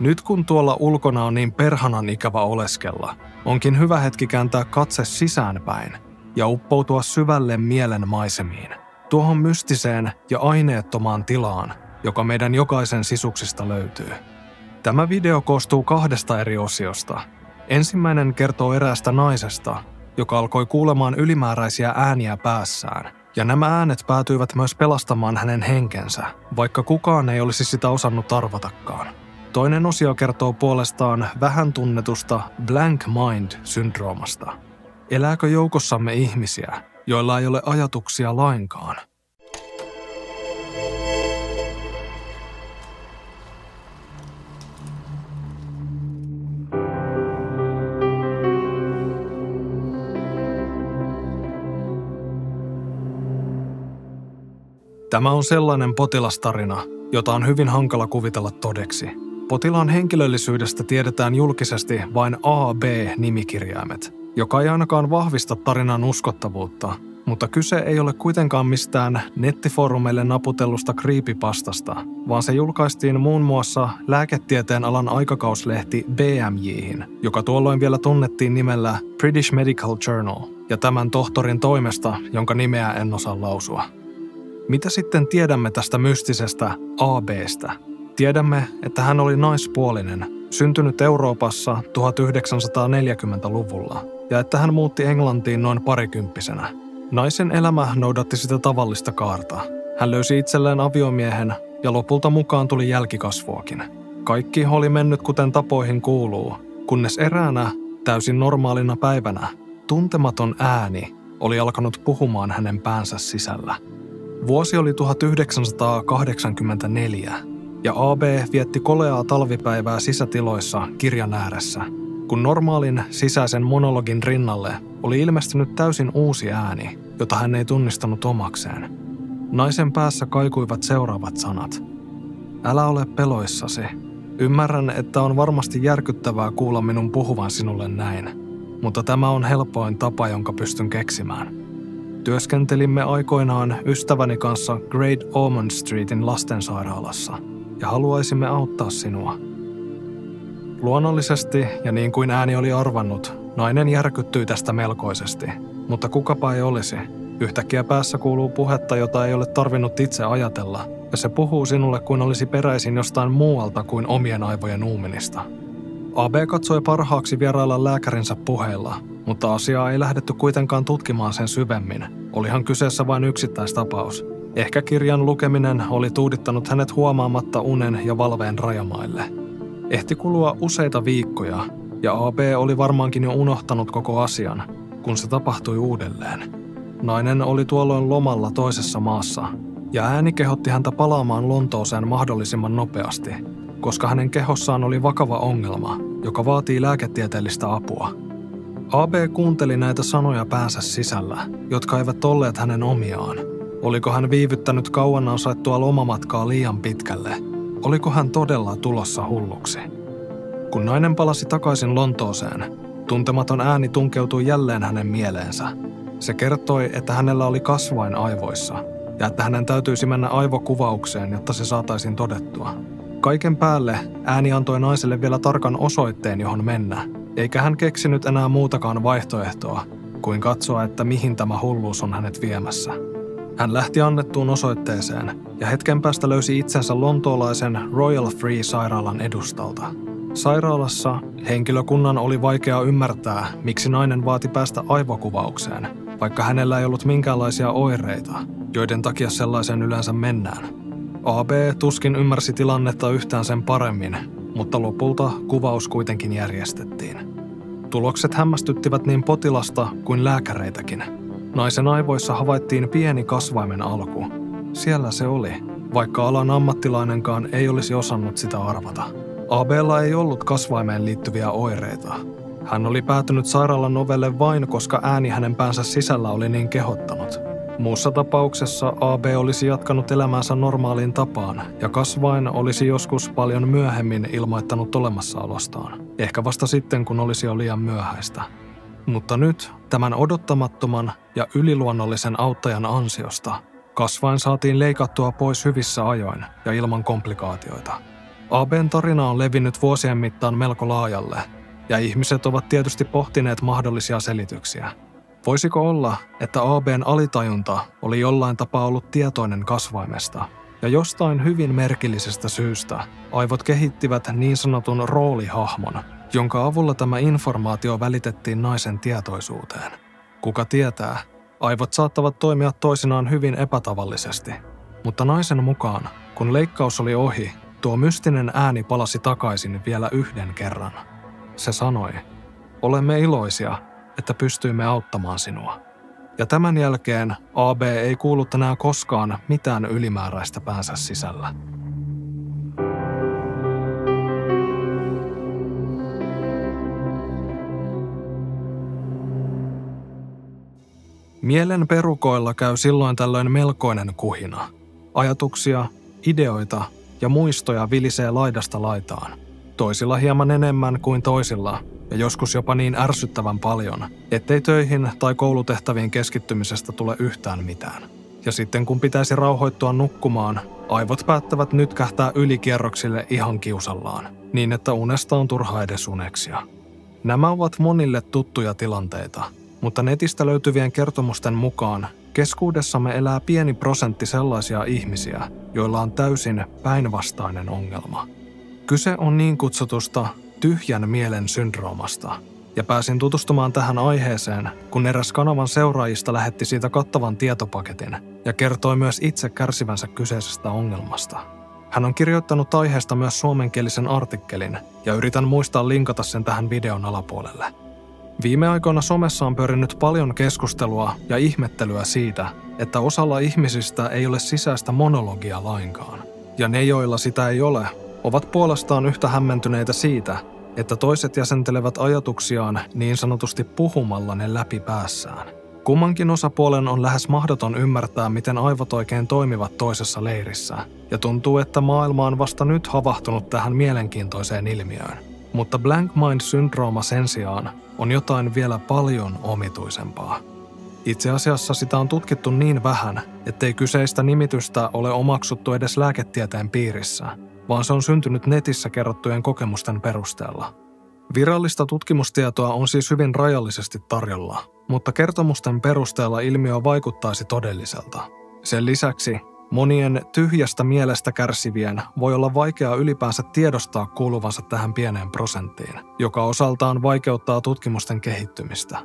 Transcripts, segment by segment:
Nyt kun tuolla ulkona on niin perhanan ikävä oleskella, onkin hyvä hetki kääntää katse sisäänpäin ja uppoutua syvälle mielen maisemiin, tuohon mystiseen ja aineettomaan tilaan, joka meidän jokaisen sisuksista löytyy. Tämä video koostuu kahdesta eri osiosta. Ensimmäinen kertoo eräästä naisesta, joka alkoi kuulemaan ylimääräisiä ääniä päässään, ja nämä äänet päätyivät myös pelastamaan hänen henkensä, vaikka kukaan ei olisi sitä osannut arvatakaan. Toinen osio kertoo puolestaan vähän tunnetusta blank mind-syndroomasta. Elääkö joukossamme ihmisiä, joilla ei ole ajatuksia lainkaan? Tämä on sellainen potilastarina, jota on hyvin hankala kuvitella todeksi. Potilaan henkilöllisyydestä tiedetään julkisesti vain A-B-nimikirjaimet, joka ei ainakaan vahvista tarinan uskottavuutta, mutta kyse ei ole kuitenkaan mistään nettifoorumeille naputellusta creepypastasta, vaan se julkaistiin muun muassa lääketieteen alan aikakauslehti BMJihin, joka tuolloin vielä tunnettiin nimellä British Medical Journal, ja tämän tohtorin toimesta, jonka nimeä en osaa lausua. Mitä sitten tiedämme tästä mystisestä ABstä? Tiedämme, että hän oli naispuolinen, syntynyt Euroopassa 1940-luvulla, ja että hän muutti Englantiin noin parikymppisenä. Naisen elämä noudatti sitä tavallista kaarta. Hän löysi itselleen aviomiehen ja lopulta mukaan tuli jälkikasvuakin. Kaikki oli mennyt kuten tapoihin kuuluu, kunnes eräänä, täysin normaalina päivänä, tuntematon ääni oli alkanut puhumaan hänen päänsä sisällä – Vuosi oli 1984 ja AB vietti koleaa talvipäivää sisätiloissa kirjan ääressä, kun normaalin sisäisen monologin rinnalle oli ilmestynyt täysin uusi ääni, jota hän ei tunnistanut omakseen. Naisen päässä kaikuivat seuraavat sanat. Älä ole peloissasi. Ymmärrän, että on varmasti järkyttävää kuulla minun puhuvan sinulle näin, mutta tämä on helpoin tapa, jonka pystyn keksimään. Työskentelimme aikoinaan ystäväni kanssa Great Ormond Streetin lastensairaalassa ja haluaisimme auttaa sinua. Luonnollisesti, ja niin kuin ääni oli arvannut, nainen järkyttyi tästä melkoisesti, mutta kukapa ei olisi. Yhtäkkiä päässä kuuluu puhetta, jota ei ole tarvinnut itse ajatella, ja se puhuu sinulle kuin olisi peräisin jostain muualta kuin omien aivojen uumenista. AB katsoi parhaaksi vierailla lääkärinsä puheilla, mutta asiaa ei lähdetty kuitenkaan tutkimaan sen syvemmin. Olihan kyseessä vain yksittäistapaus. Ehkä kirjan lukeminen oli tuudittanut hänet huomaamatta unen ja valveen rajamaille. Ehti kulua useita viikkoja, ja AB oli varmaankin jo unohtanut koko asian, kun se tapahtui uudelleen. Nainen oli tuolloin lomalla toisessa maassa, ja ääni kehotti häntä palaamaan Lontooseen mahdollisimman nopeasti, koska hänen kehossaan oli vakava ongelma, joka vaatii lääketieteellistä apua – AB kuunteli näitä sanoja päänsä sisällä, jotka eivät olleet hänen omiaan. Oliko hän viivyttänyt kauan ansaittua lomamatkaa liian pitkälle? Oliko hän todella tulossa hulluksi? Kun nainen palasi takaisin Lontooseen, tuntematon ääni tunkeutui jälleen hänen mieleensä. Se kertoi, että hänellä oli kasvain aivoissa ja että hänen täytyisi mennä aivokuvaukseen, jotta se saataisiin todettua. Kaiken päälle ääni antoi naiselle vielä tarkan osoitteen, johon mennä, eikä hän keksinyt enää muutakaan vaihtoehtoa kuin katsoa, että mihin tämä hulluus on hänet viemässä. Hän lähti annettuun osoitteeseen ja hetken päästä löysi itsensä lontoolaisen Royal Free-sairaalan edustalta. Sairaalassa henkilökunnan oli vaikea ymmärtää, miksi nainen vaati päästä aivokuvaukseen, vaikka hänellä ei ollut minkäänlaisia oireita, joiden takia sellaisen yleensä mennään. AB tuskin ymmärsi tilannetta yhtään sen paremmin, mutta lopulta kuvaus kuitenkin järjestettiin. Tulokset hämmästyttivät niin potilasta kuin lääkäreitäkin. Naisen aivoissa havaittiin pieni kasvaimen alku. Siellä se oli, vaikka alan ammattilainenkaan ei olisi osannut sitä arvata. Abella ei ollut kasvaimeen liittyviä oireita. Hän oli päätynyt sairaalan ovelle vain, koska ääni hänen päänsä sisällä oli niin kehottanut – Muussa tapauksessa AB olisi jatkanut elämäänsä normaaliin tapaan ja kasvain olisi joskus paljon myöhemmin ilmoittanut olemassaolostaan. Ehkä vasta sitten, kun olisi jo liian myöhäistä. Mutta nyt tämän odottamattoman ja yliluonnollisen auttajan ansiosta kasvain saatiin leikattua pois hyvissä ajoin ja ilman komplikaatioita. ABn tarina on levinnyt vuosien mittaan melko laajalle, ja ihmiset ovat tietysti pohtineet mahdollisia selityksiä. Voisiko olla, että ABn alitajunta oli jollain tapaa ollut tietoinen kasvaimesta, ja jostain hyvin merkillisestä syystä aivot kehittivät niin sanotun roolihahmon, jonka avulla tämä informaatio välitettiin naisen tietoisuuteen. Kuka tietää, aivot saattavat toimia toisinaan hyvin epätavallisesti, mutta naisen mukaan, kun leikkaus oli ohi, tuo mystinen ääni palasi takaisin vielä yhden kerran. Se sanoi, olemme iloisia, että pystyimme auttamaan sinua. Ja tämän jälkeen AB ei kuullut enää koskaan mitään ylimääräistä päänsä sisällä. Mielen perukoilla käy silloin tällöin melkoinen kuhina. Ajatuksia, ideoita ja muistoja vilisee laidasta laitaan. Toisilla hieman enemmän kuin toisilla, ja joskus jopa niin ärsyttävän paljon, ettei töihin tai koulutehtäviin keskittymisestä tule yhtään mitään. Ja sitten kun pitäisi rauhoittua nukkumaan, aivot päättävät nyt kähtää ylikierroksille ihan kiusallaan, niin että unesta on turha edes uneksia. Nämä ovat monille tuttuja tilanteita, mutta netistä löytyvien kertomusten mukaan keskuudessamme elää pieni prosentti sellaisia ihmisiä, joilla on täysin päinvastainen ongelma. Kyse on niin kutsutusta tyhjän mielen syndroomasta, ja pääsin tutustumaan tähän aiheeseen, kun eräs kanavan seuraajista lähetti siitä kattavan tietopaketin ja kertoi myös itse kärsivänsä kyseisestä ongelmasta. Hän on kirjoittanut aiheesta myös suomenkielisen artikkelin, ja yritän muistaa linkata sen tähän videon alapuolelle. Viime aikoina somessa on pyörinyt paljon keskustelua ja ihmettelyä siitä, että osalla ihmisistä ei ole sisäistä monologia lainkaan. Ja ne, joilla sitä ei ole, ovat puolestaan yhtä hämmentyneitä siitä, että toiset jäsentelevät ajatuksiaan niin sanotusti puhumalla ne läpi päässään. Kummankin osapuolen on lähes mahdoton ymmärtää, miten aivot oikein toimivat toisessa leirissä, ja tuntuu, että maailma on vasta nyt havahtunut tähän mielenkiintoiseen ilmiöön. Mutta blank mind-syndrooma sen sijaan on jotain vielä paljon omituisempaa. Itse asiassa sitä on tutkittu niin vähän, ettei kyseistä nimitystä ole omaksuttu edes lääketieteen piirissä – vaan se on syntynyt netissä kerrottujen kokemusten perusteella. Virallista tutkimustietoa on siis hyvin rajallisesti tarjolla, mutta kertomusten perusteella ilmiö vaikuttaisi todelliselta. Sen lisäksi monien tyhjästä mielestä kärsivien voi olla vaikeaa ylipäänsä tiedostaa kuuluvansa tähän pieneen prosenttiin, joka osaltaan vaikeuttaa tutkimusten kehittymistä.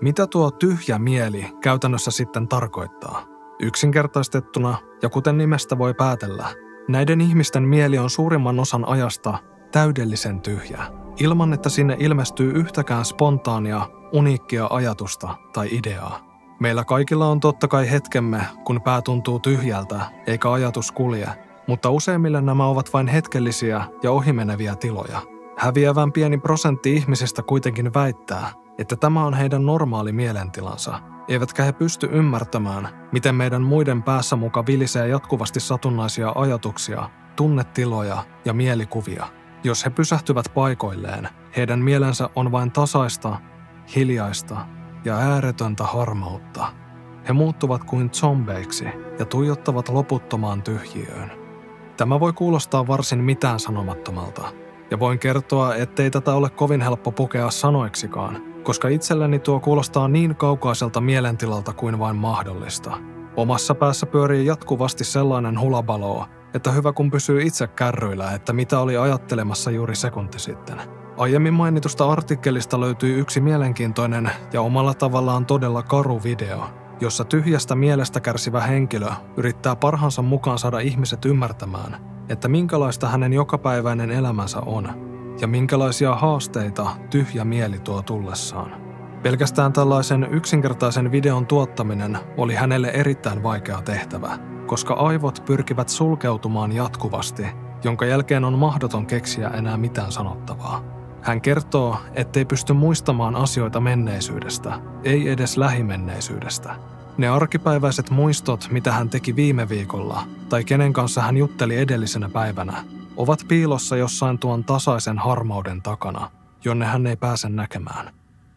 Mitä tuo tyhjä mieli käytännössä sitten tarkoittaa? Yksinkertaistettuna, ja kuten nimestä voi päätellä, Näiden ihmisten mieli on suurimman osan ajasta täydellisen tyhjä, ilman että sinne ilmestyy yhtäkään spontaania, uniikkia ajatusta tai ideaa. Meillä kaikilla on totta kai hetkemme, kun pää tuntuu tyhjältä eikä ajatus kulje, mutta useimmille nämä ovat vain hetkellisiä ja ohimeneviä tiloja. Häviävän pieni prosentti ihmisistä kuitenkin väittää, että tämä on heidän normaali mielentilansa – eivätkä he pysty ymmärtämään, miten meidän muiden päässä muka vilisee jatkuvasti satunnaisia ajatuksia, tunnetiloja ja mielikuvia. Jos he pysähtyvät paikoilleen, heidän mielensä on vain tasaista, hiljaista ja ääretöntä harmautta. He muuttuvat kuin zombeiksi ja tuijottavat loputtomaan tyhjiöön. Tämä voi kuulostaa varsin mitään sanomattomalta, ja voin kertoa, ettei tätä ole kovin helppo pukea sanoiksikaan – koska itselleni tuo kuulostaa niin kaukaiselta mielentilalta kuin vain mahdollista. Omassa päässä pyörii jatkuvasti sellainen hulabalo, että hyvä kun pysyy itse kärryillä, että mitä oli ajattelemassa juuri sekunti sitten. Aiemmin mainitusta artikkelista löytyy yksi mielenkiintoinen ja omalla tavallaan todella karu video, jossa tyhjästä mielestä kärsivä henkilö yrittää parhaansa mukaan saada ihmiset ymmärtämään, että minkälaista hänen jokapäiväinen elämänsä on ja minkälaisia haasteita tyhjä mieli tuo tullessaan. Pelkästään tällaisen yksinkertaisen videon tuottaminen oli hänelle erittäin vaikea tehtävä, koska aivot pyrkivät sulkeutumaan jatkuvasti, jonka jälkeen on mahdoton keksiä enää mitään sanottavaa. Hän kertoo, ettei pysty muistamaan asioita menneisyydestä, ei edes lähimenneisyydestä. Ne arkipäiväiset muistot, mitä hän teki viime viikolla, tai kenen kanssa hän jutteli edellisenä päivänä, ovat piilossa jossain tuon tasaisen harmauden takana, jonne hän ei pääse näkemään.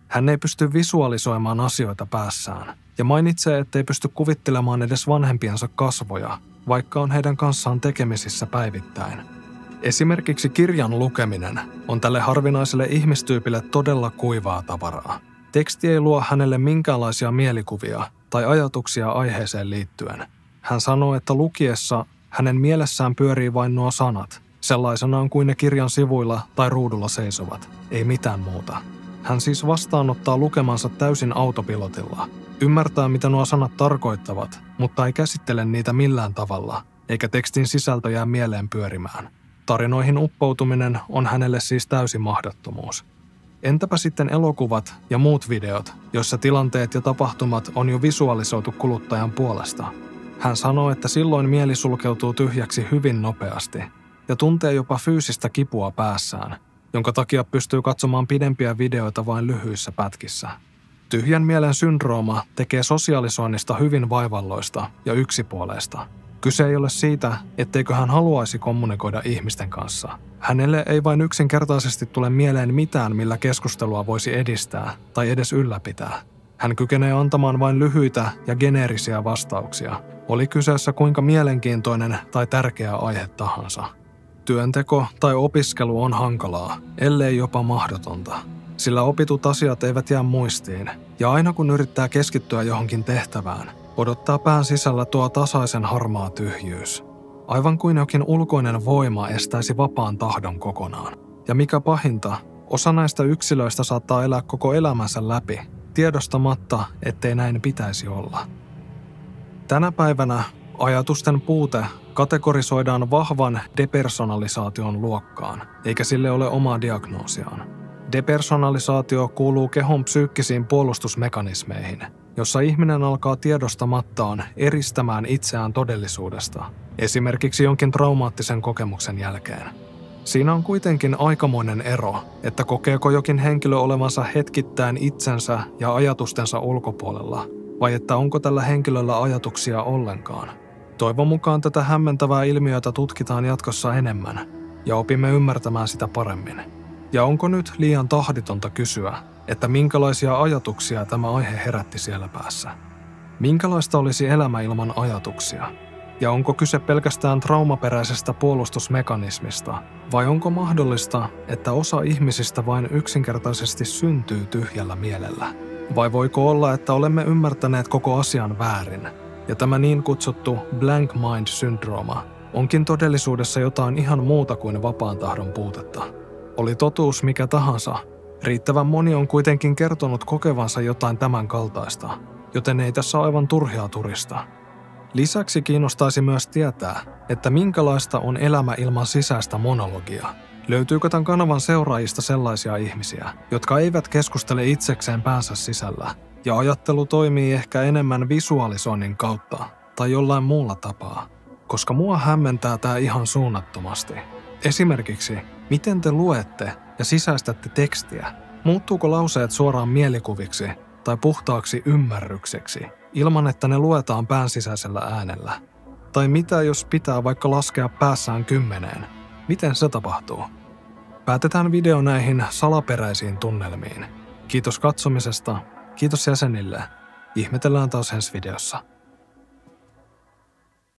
Hän ei pysty visualisoimaan asioita päässään ja mainitsee, ettei pysty kuvittelemaan edes vanhempiensa kasvoja, vaikka on heidän kanssaan tekemisissä päivittäin. Esimerkiksi kirjan lukeminen on tälle harvinaiselle ihmistyypille todella kuivaa tavaraa. Teksti ei luo hänelle minkäänlaisia mielikuvia tai ajatuksia aiheeseen liittyen. Hän sanoo, että lukiessa hänen mielessään pyörii vain nuo sanat, sellaisenaan kuin ne kirjan sivuilla tai ruudulla seisovat, ei mitään muuta. Hän siis vastaanottaa lukemansa täysin autopilotilla, ymmärtää mitä nuo sanat tarkoittavat, mutta ei käsittele niitä millään tavalla, eikä tekstin sisältö jää mieleen pyörimään. Tarinoihin uppoutuminen on hänelle siis täysi mahdottomuus. Entäpä sitten elokuvat ja muut videot, joissa tilanteet ja tapahtumat on jo visualisoitu kuluttajan puolesta? Hän sanoo, että silloin mieli sulkeutuu tyhjäksi hyvin nopeasti ja tuntee jopa fyysistä kipua päässään, jonka takia pystyy katsomaan pidempiä videoita vain lyhyissä pätkissä. Tyhjän mielen syndrooma tekee sosialisoinnista hyvin vaivalloista ja yksipuoleista – Kyse ei ole siitä, etteikö hän haluaisi kommunikoida ihmisten kanssa. Hänelle ei vain yksinkertaisesti tule mieleen mitään, millä keskustelua voisi edistää tai edes ylläpitää. Hän kykenee antamaan vain lyhyitä ja geneerisiä vastauksia, oli kyseessä kuinka mielenkiintoinen tai tärkeä aihe tahansa. Työnteko tai opiskelu on hankalaa, ellei jopa mahdotonta, sillä opitut asiat eivät jää muistiin, ja aina kun yrittää keskittyä johonkin tehtävään, odottaa pään sisällä tuo tasaisen harmaa tyhjyys. Aivan kuin jokin ulkoinen voima estäisi vapaan tahdon kokonaan. Ja mikä pahinta, osa näistä yksilöistä saattaa elää koko elämänsä läpi, tiedostamatta, ettei näin pitäisi olla. Tänä päivänä ajatusten puute kategorisoidaan vahvan depersonalisaation luokkaan, eikä sille ole omaa diagnoosiaan. Depersonalisaatio kuuluu kehon psyykkisiin puolustusmekanismeihin – jossa ihminen alkaa tiedostamattaan eristämään itseään todellisuudesta, esimerkiksi jonkin traumaattisen kokemuksen jälkeen. Siinä on kuitenkin aikamoinen ero, että kokeeko jokin henkilö olevansa hetkittäin itsensä ja ajatustensa ulkopuolella, vai että onko tällä henkilöllä ajatuksia ollenkaan. Toivon mukaan tätä hämmentävää ilmiötä tutkitaan jatkossa enemmän, ja opimme ymmärtämään sitä paremmin. Ja onko nyt liian tahditonta kysyä, että minkälaisia ajatuksia tämä aihe herätti siellä päässä. Minkälaista olisi elämä ilman ajatuksia? Ja onko kyse pelkästään traumaperäisestä puolustusmekanismista, vai onko mahdollista, että osa ihmisistä vain yksinkertaisesti syntyy tyhjällä mielellä? Vai voiko olla, että olemme ymmärtäneet koko asian väärin, ja tämä niin kutsuttu blank mind syndrooma onkin todellisuudessa jotain ihan muuta kuin vapaan tahdon puutetta? Oli totuus mikä tahansa, Riittävän moni on kuitenkin kertonut kokevansa jotain tämän kaltaista, joten ei tässä aivan turhia turista. Lisäksi kiinnostaisi myös tietää, että minkälaista on elämä ilman sisäistä monologia. Löytyykö tämän kanavan seuraajista sellaisia ihmisiä, jotka eivät keskustele itsekseen päänsä sisällä, ja ajattelu toimii ehkä enemmän visualisoinnin kautta tai jollain muulla tapaa, koska mua hämmentää tämä ihan suunnattomasti. Esimerkiksi, miten te luette ja sisäistätte tekstiä, muuttuuko lauseet suoraan mielikuviksi tai puhtaaksi ymmärrykseksi, ilman että ne luetaan pään sisäisellä äänellä? Tai mitä jos pitää vaikka laskea päässään kymmeneen? Miten se tapahtuu? Päätetään video näihin salaperäisiin tunnelmiin. Kiitos katsomisesta, kiitos jäsenille. Ihmetellään taas ensi videossa.